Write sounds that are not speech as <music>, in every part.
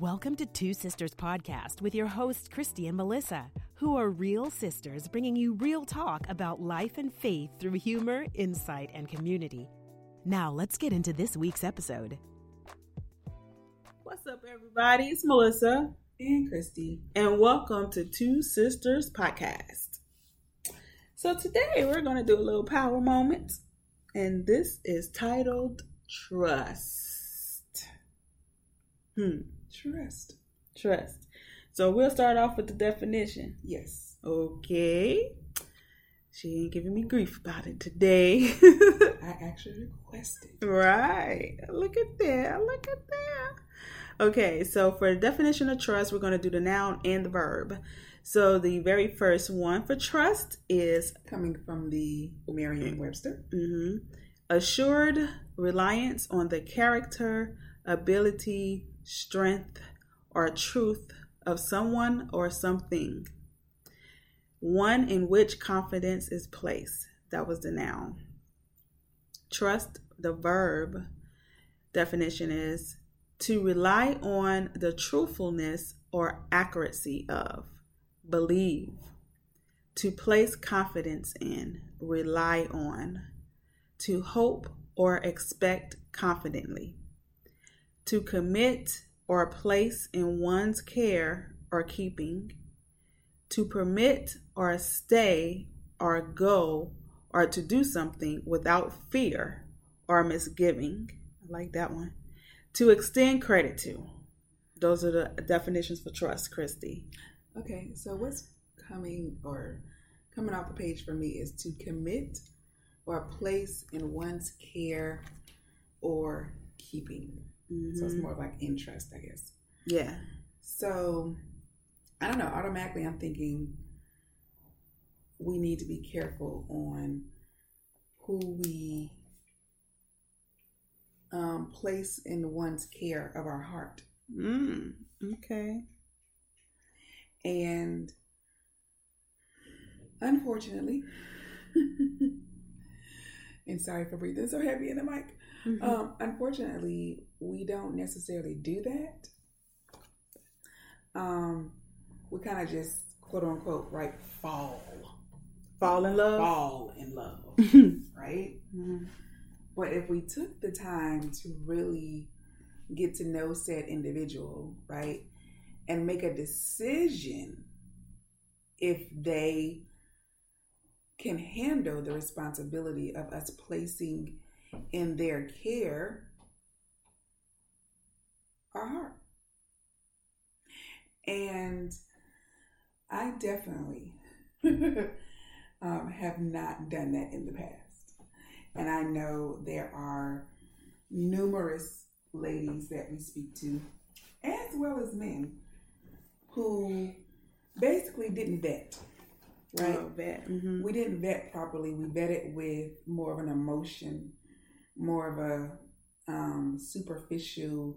Welcome to Two Sisters Podcast with your hosts, Christy and Melissa, who are real sisters bringing you real talk about life and faith through humor, insight, and community. Now, let's get into this week's episode. What's up, everybody? It's Melissa and Christy, and welcome to Two Sisters Podcast. So, today we're going to do a little power moment, and this is titled Trust. Hmm. Trust. Trust. So we'll start off with the definition. Yes. Okay. She ain't giving me grief about it today. <laughs> I actually requested. Right. Look at that. Look at that. Okay, so for the definition of trust, we're going to do the noun and the verb. So the very first one for trust is coming from the Merriam-Webster. Mm-hmm. Assured reliance on the character, ability, strength, or truth of someone or something. One in which confidence is placed. That was the noun. Trust, the verb definition is to rely on the truthfulness or accuracy of, believe, to place confidence in, rely on, to hope or expect confidently to commit or place in one's care or keeping, to permit or stay or go or to do something without fear or misgiving. I like that one. To extend credit to. Those are the definitions for trust, Christy. Okay, so what's coming or coming off the page for me is to commit or place in one's care or keeping. Mm-hmm. So it's mm-hmm. more like interest, I guess. Yeah. So I don't know. Automatically, I'm thinking we need to be careful on who we um, place in one's care of our heart. Mm, okay. And unfortunately, <laughs> and sorry for breathing so heavy in the mic. Mm-hmm. Um, unfortunately, we don't necessarily do that. Um, we kind of just quote unquote right fall, fall in love, fall in love, <laughs> right? Mm-hmm. But if we took the time to really get to know said individual, right, and make a decision if they can handle the responsibility of us placing in their care our heart. And I definitely <laughs> um, have not done that in the past. And I know there are numerous ladies that we speak to, as well as men, who basically didn't vet. Right? Oh, vet. Mm-hmm. We didn't vet properly. We vetted with more of an emotion, more of a um, superficial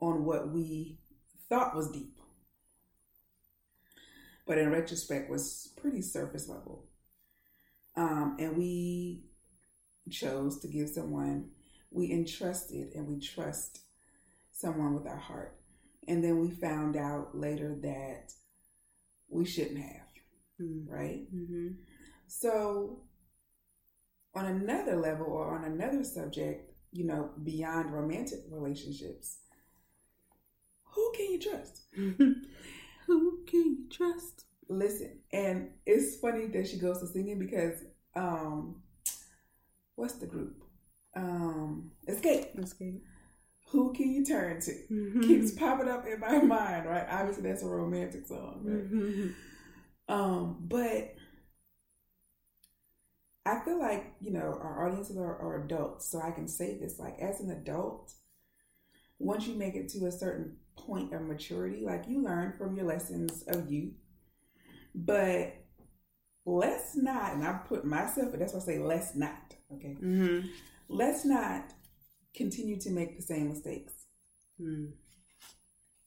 on what we thought was deep, but in retrospect was pretty surface level. Um, and we chose to give someone, we entrusted and we trust someone with our heart. And then we found out later that we shouldn't have, mm-hmm. right? Mm-hmm. So, on another level or on another subject, you know, beyond romantic relationships, who can you trust? <laughs> who can you trust? Listen, and it's funny that she goes to singing because um what's the group? Um Escape. Xscape. Who can you turn to? Mm-hmm. Keeps popping up in my <laughs> mind, right? Obviously that's a romantic song, right? Mm-hmm. Um, but I feel like, you know, our audiences are, are adults, so I can say this like as an adult, once you make it to a certain point of maturity. Like you learn from your lessons of youth, but let's not, and I put myself, that's why I say let's not, okay? Mm-hmm. Let's not continue to make the same mistakes. Mm.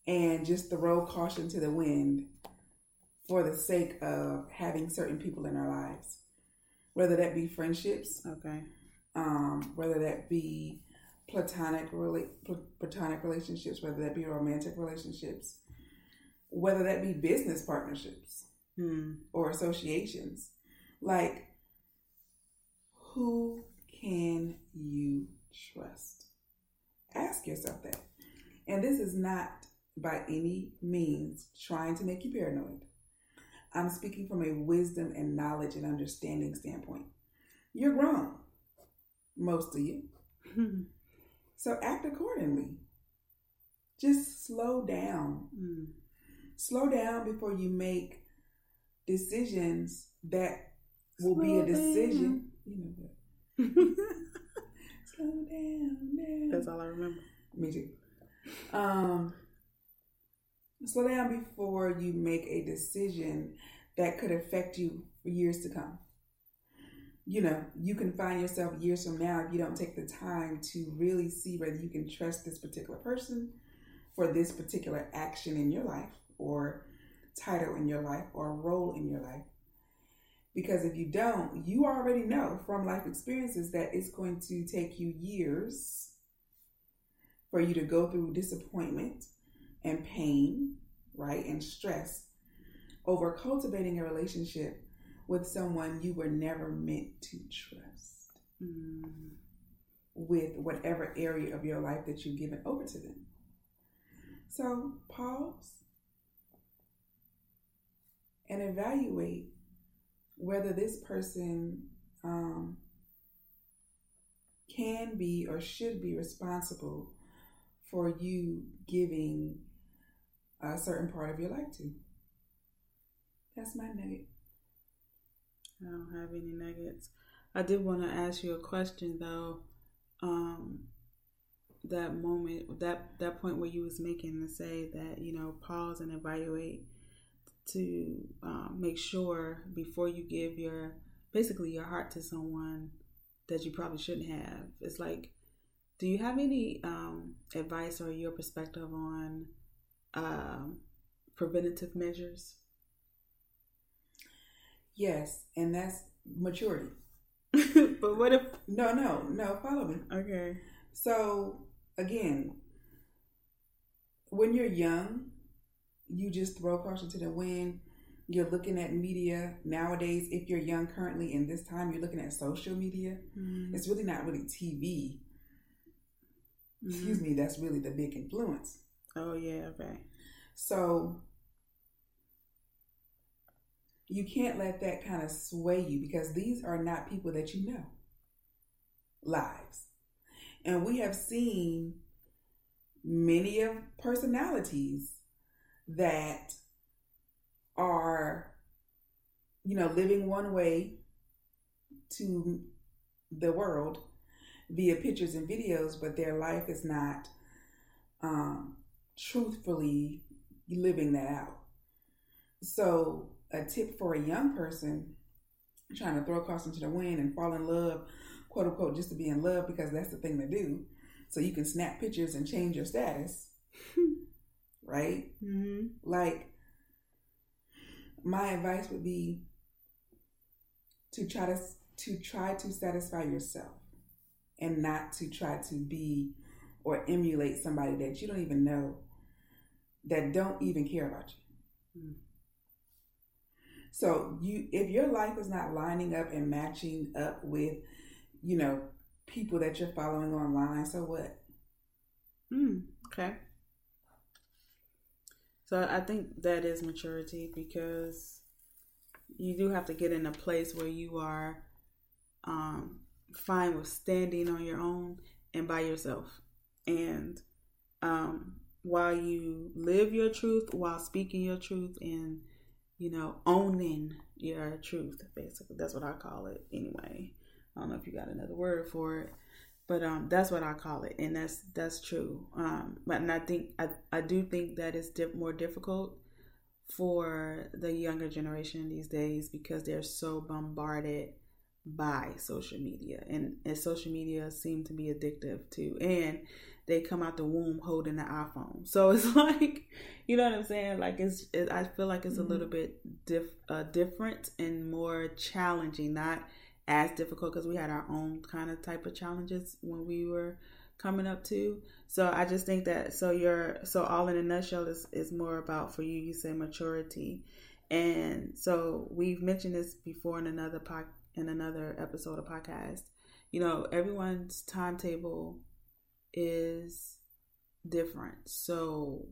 And just throw caution to the wind for the sake of having certain people in our lives, whether that be friendships, okay, um, whether that be platonic rela- platonic relationships, whether that be romantic relationships, whether that be business partnerships Hmm. or associations. Like, who can you trust? Ask yourself that. And this is not by any means trying to make you paranoid. I'm speaking from a wisdom and knowledge and understanding standpoint. You're grown, most of you. <laughs> So act accordingly. Just slow down. Hmm. Slow down before you make decisions that will be a decision. You know what? <laughs> Slow down. down. That's all I remember. Me too. Um, slow down before you make a decision that could affect you for years to come. You know, you can find yourself years from now if you don't take the time to really see whether you can trust this particular person for this particular action in your life or title in your life or role in your life. Because if you don't, you already know from life experiences that it's going to take you years for you to go through disappointment and pain, right, and stress over cultivating a relationship with someone you were never meant to trust Hmm. with whatever area of your life that you've given over to them. So pause and evaluate whether this person um, can be or should be responsible for you giving a certain part of your life to. That's my nugget. I don't have any nuggets. I did want to ask you a question though. Um, that moment, that that point where you was making to say that you know pause and evaluate to um, make sure before you give your basically your heart to someone that you probably shouldn't have. It's like, do you have any um, advice or your perspective on um, preventative measures? Yes, and that's maturity. <laughs> but what if? No, no, no, follow me. Okay. So, again, when you're young, you just throw caution to the wind. You're looking at media nowadays. If you're young currently in this time, you're looking at social media. Mm-hmm. It's really not really TV. Excuse me, that's really the big influence. Oh yeah. Okay. So, you can't let that kind of sway you because these are not people that you know lives. And we have seen many of personalities that are, you know, living one way to the world via pictures and videos, but their life is not um, truthfully living that out. So, a tip for a young person trying to throw caution to the wind and fall in love, quote unquote, just to be in love because that's the thing to do. So you can snap pictures and change your status, <laughs> right? Mm-hmm. Like, my advice would be to try to to try to satisfy yourself and not to try to be or emulate somebody that you don't even know that don't even care about you. Mm. So you if your life is not lining up and matching up with, you know, people that you're following online, so what? Mm, okay. So I think that is maturity because you do have to get in a place where you are um, fine with standing on your own and by yourself. And um, while you live your truth, while speaking your truth and, you know, owning your truth, basically. That's what I call it anyway. I don't know if you got another word for it but um, that's what I call it, and that's that's true. Um, but and I think I, I do think that it's more difficult for the younger generation these days because they're so bombarded by social media, and, and social media seem to be addictive too, and they come out the womb holding an iPhone, so it's <laughs> like, you know what I'm saying? Like it's, it, I feel like it's a little bit diff, uh, different and more challenging, not as difficult because we had our own kind of type of challenges when we were coming up too. So I just think that so you're so all in a nutshell is is more about for you. You say maturity, and so we've mentioned this before in another pod, in another episode of podcast. You know, everyone's timetable is different. So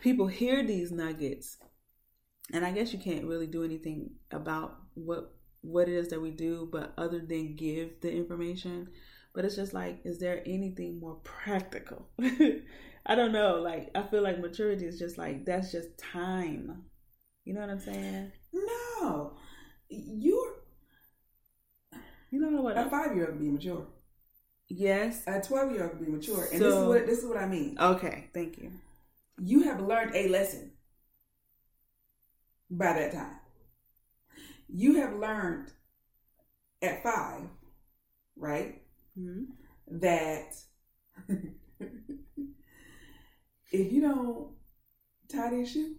people hear these nuggets and I guess you can't really do anything about what what it is that we do but other than give the information. But it's just like is there anything more practical? <laughs> I don't know. Like I feel like maturity is just like that's just time. You know what I'm saying? No. You're you know what a five year old be mature. Yes. A twelve year old can be mature. And so, this is what this is what I mean. Okay, thank you. You have learned a lesson by that time. You have learned at five, right? Mm-hmm. That <laughs> if you don't tie this shoe,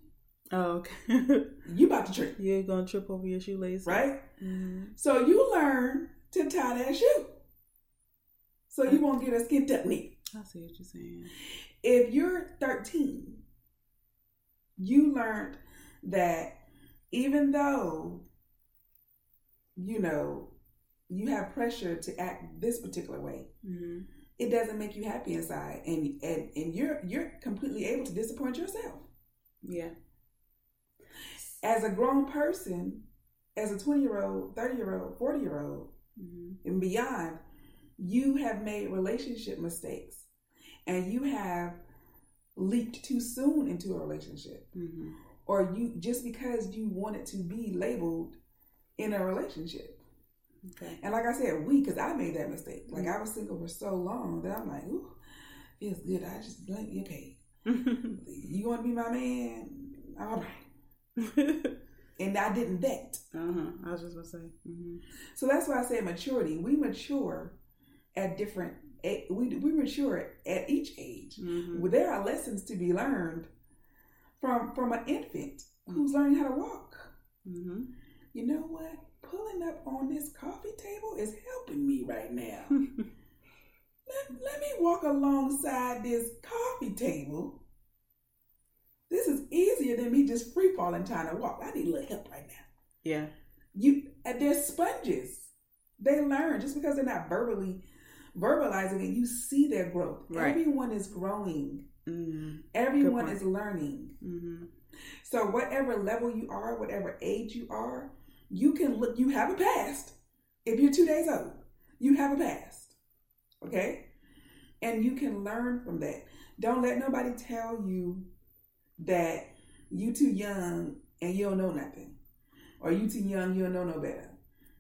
oh, okay, you about to trip. You're gonna trip over your shoelace, right? Mm-hmm. So you learn to tie that shoe, so you won't get a skint up knee. I see what you're saying. If you're 13, you learned that even though you know you have pressure to act this particular way mm-hmm. it doesn't make you happy inside and and and you're you're completely able to disappoint yourself yeah as a grown person as a 20 year old 30 year old 40 year old mm-hmm. and beyond you have made relationship mistakes and you have leaped too soon into a relationship mm-hmm or you just because you wanted to be labeled in a relationship. Okay. And like I said, we, because I made that mistake. Like I was single for so long that I'm like, ooh, feels good. I just like, okay, <laughs> you want to be my man? All right. <laughs> and I didn't date. Uh huh. I was just gonna say. Mm-hmm. So that's why I say maturity. We mature at different. We we mature at each age. Mm-hmm. There are lessons to be learned from from an infant who's learning how to walk. Mm-hmm. You know what? Pulling up on this coffee table is helping me right now. <laughs> let, let me walk alongside this coffee table. This is easier than me just free falling trying to walk. I need a little help right now. Yeah. You they're sponges. They learn just because they're not verbally verbalizing it. You see their growth. Right. Everyone is growing. Mm-hmm. Everyone is learning. Mm-hmm. So whatever level you are, whatever age you are, you can look. You have a past. If you're two days old, you have a past. Okay, and you can learn from that. Don't let nobody tell you that you too young and you don't know nothing, or you too young you don't know no better.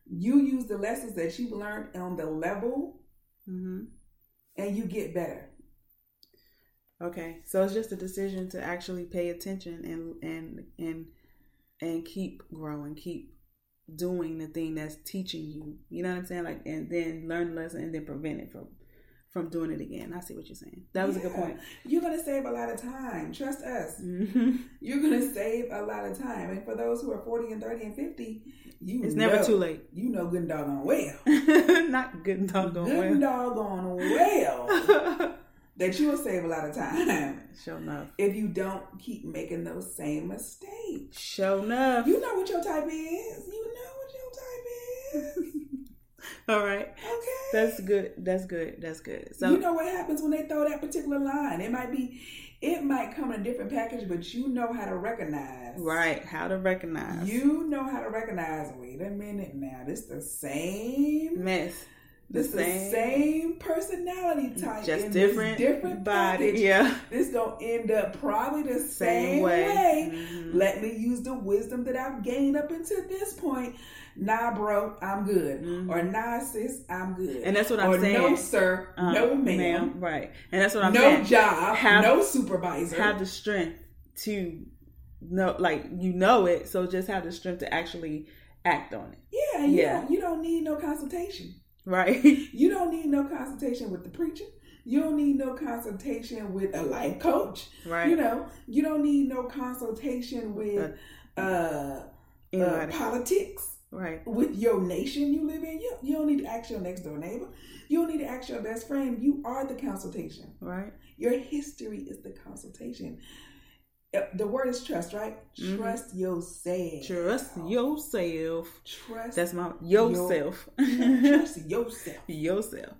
You use the lessons that you've learned on the level, mm-hmm. and you get better. Okay, so it's just a decision to actually pay attention and and and and keep growing, keep doing the thing that's teaching you. You know what I'm saying? Like, and then learn the lesson and then prevent it from from doing it again. I see what you're saying. That was yeah. a good point. You're gonna save a lot of time. Trust us. Mm-hmm. You're gonna save a lot of time. And for those who are 40 and 30 and 50, you it's know, never too late. You know, good and doggone well. <laughs> Not good and doggone good well. Good and doggone well. <laughs> that you will save a lot of time. Show enough. If you don't keep making those same mistakes. Show enough. You know what your type is. You know what your type is. <laughs> All right. That's good. That's good. That's good. So you know what happens when they throw that particular line? It might be it might come in a different package, but you know how to recognize. Right, how to recognize. You know how to recognize. Wait a minute now. This the same mess this the same, same personality type, just different, different body. Package. Yeah, this gonna end up probably the same, same way. way. Mm-hmm. Let me use the wisdom that I've gained up until this point. Nah, bro, I'm good. Mm-hmm. Or nah, sis, I'm good. And that's what I'm or, saying. No, sir, uh, no, ma'am. ma'am. Right, and that's what I'm no saying. No job, have, no supervisor. Have the strength to know, like you know it. So just have the strength to actually act on it. Yeah, yeah. You don't, you don't need no consultation. Right. <laughs> You don't need no consultation with the preacher. You don't need no consultation with a life coach. Right. You know, you don't need no consultation with uh, uh, uh politics. Right. With your nation you live in, you, you don't need to ask your next door neighbor. You don't need to ask your best friend. You are the consultation. Right. Your history is the consultation. The word is trust, right? Mhm. Trust yourself. Trust yourself. Trust. That's my yourself. <laughs> trust yourself. <laughs> yourself.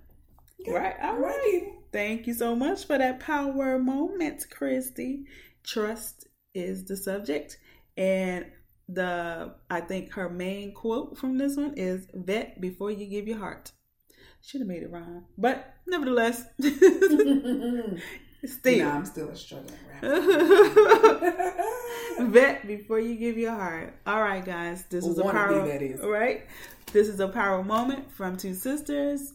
Right. All All right, right. Thank you so much for that power moment, Christy. Trust is the subject. And the I think her main quote from this one is vet before you give your heart. Should have made it rhyme. But nevertheless, <laughs> still. Nah, I'm still a struggling rapper. <laughs> vet before you give your heart. All right, guys. This is a power that is. right. This is a power moment from two sisters.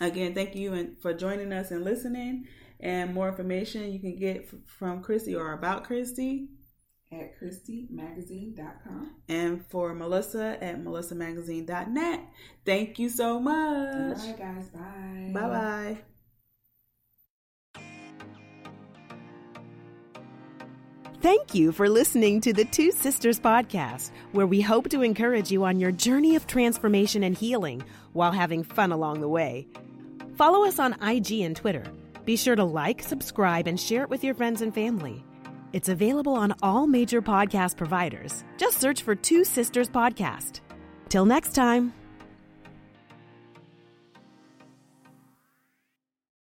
Again, thank you and for joining us and listening. And more information you can get from Christy or about Christy. At ChristyMagazine.com. And for Melissa at melissamagazine.net. Thank you so much. right, guys. Bye. Bye bye. Thank you for listening to the Two Sisters Podcast, where we hope to encourage you on your journey of transformation and healing while having fun along the way. Follow us on IG and Twitter. Be sure to like, subscribe, and share it with your friends and family. It's available on all major podcast providers. Just search for Two Sisters Podcast. Till next time.